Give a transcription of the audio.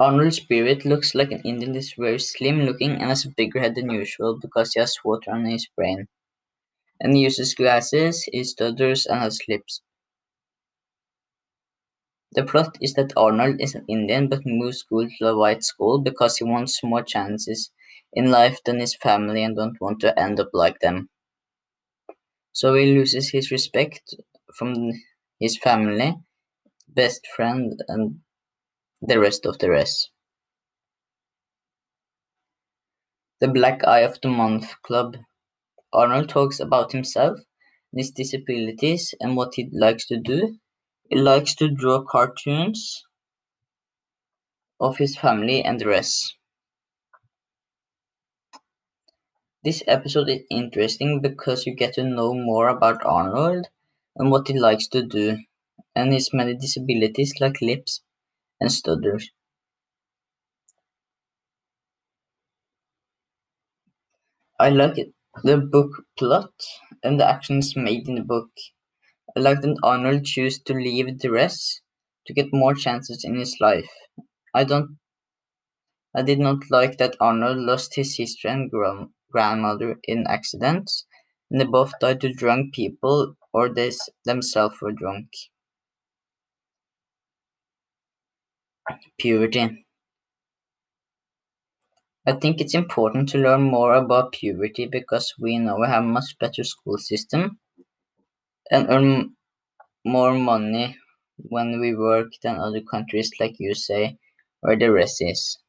Arnold's spirit looks like an Indian is very slim looking and has a bigger head than usual because he has water on his brain. And he uses glasses, he stutters and has lips. The plot is that Arnold is an Indian but moves school to a white school because he wants more chances in life than his family and don't want to end up like them. So he loses his respect from his family, best friend, and the rest of the rez. The Black Eye of the Month Club. Arnold talks about himself, his disabilities, and what he likes to do. He likes to draw cartoons of his family and the rez. This episode is interesting because you get to know more about Arnold and what he likes to do, and his many disabilities like lips and stutters. I like it, the book plot and the actions made in the book. I like that Arnold chooses to leave the rez to get more chances in his life. I don't I did not like that Arnold lost his sister and grand- grandmother in accidents, and they both died to drunk people or they themselves were drunk. Puberty. I think it's important to learn more about puberty because we now have a much better school system and earn more money when we work than other countries like USA or the rest is.